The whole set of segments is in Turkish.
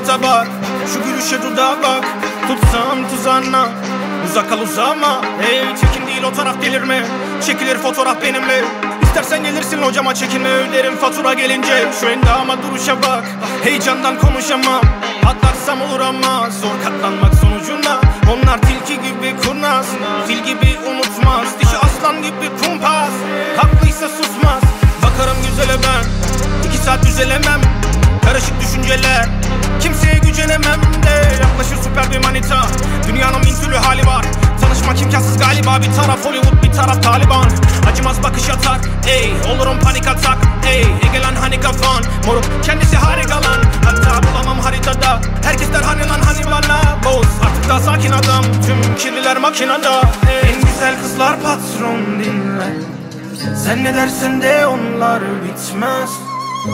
kokuya bak Şu gülüşe dudağa bak. Tutsam tuzağına Uzak kal uzama. Hey çekin değil o taraf delirme Çekilir fotoğraf benimle. İstersen gelirsin hocama çekinme. Öderim fatura gelince. Şu endama duruşa bak Heyecandan konuşamam. Atlarsam olur ama Zor katlanmak sonucunda. Onlar tilki gibi kurnaz Fil gibi Gücenemem de Yaklaşır süper bir manita. Dünyanın bin türlü hali var. Tanışmak imkansız galiba. Bir taraf Hollywood bir taraf Taliban. Acımaz bakış atar Ey. Olurum panik atak Ey. Egelan hani kafan. Moruk kendisi harika lan. Hatta bulamam haritada. Herkes der hani lan hani bana. Boz artık daha sakin adam. Tüm kirliler makinada Ey. En güzel kızlar patron dinle. Sen ne dersen de onlar bitmez.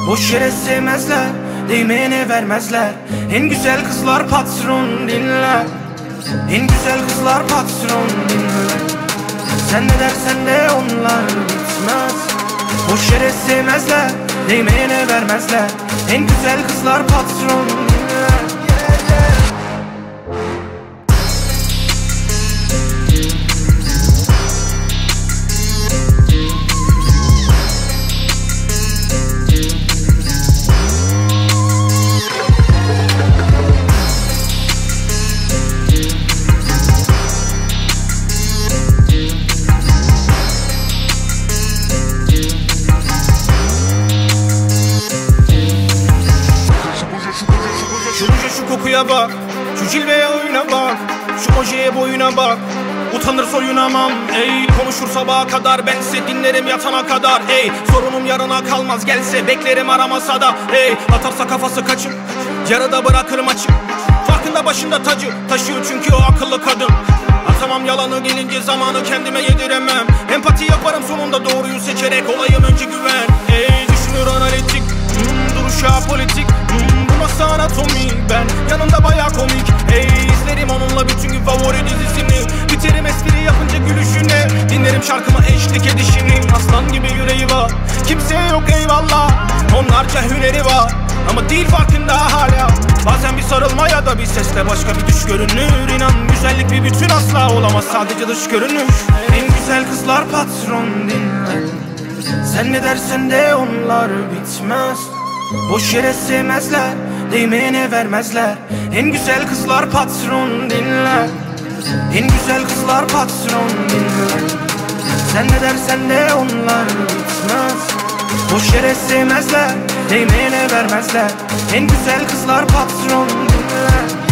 Boş yere sevmezler Değmeyene vermezler. En güzel kızlar patron dinle En güzel kızlar patron dinle Sen ne dersen de onlar bitmez. Boş yere sevmezler. Değmeyene vermezler. En güzel kızlar patron dinle kokuya bak Şu cilveye oyuna bak Şu ojeye boyuna bak. Utanır soyunamam ey Konuşur sabaha kadar bense dinlerim yatana kadar. Ey Sorunum yarına kalmaz gelse beklerim aramasa da. Ey Atarsa kafası kaçır Yarıda bırakırım açık Farkında başında tacı Taşıyor çünkü o akıllı kadın. Atamam yalanı gelince zamanı kendime yediremem. Empati yaparım sonunda doğruyu seçerek olayım önce güven Kimseye yok eyvallah. Onlarca hüneri var ama değil farkında hala. Bazen bir sarılma ya da bir sesle başka bir düş görünür. İnan güzellik bir bütün asla olamaz sadece dış görünüş En güzel kızlar patron dinle. Sen ne dersen de onlar bitmez. Boş yere sevmezler Değmeyene vermezler. En güzel kızlar patron dinle. En güzel kızlar patron dinle. Sen ne dersen de onlar Boş yere sevmezler Değmeyene vermezler En güzel kızlar patron dinle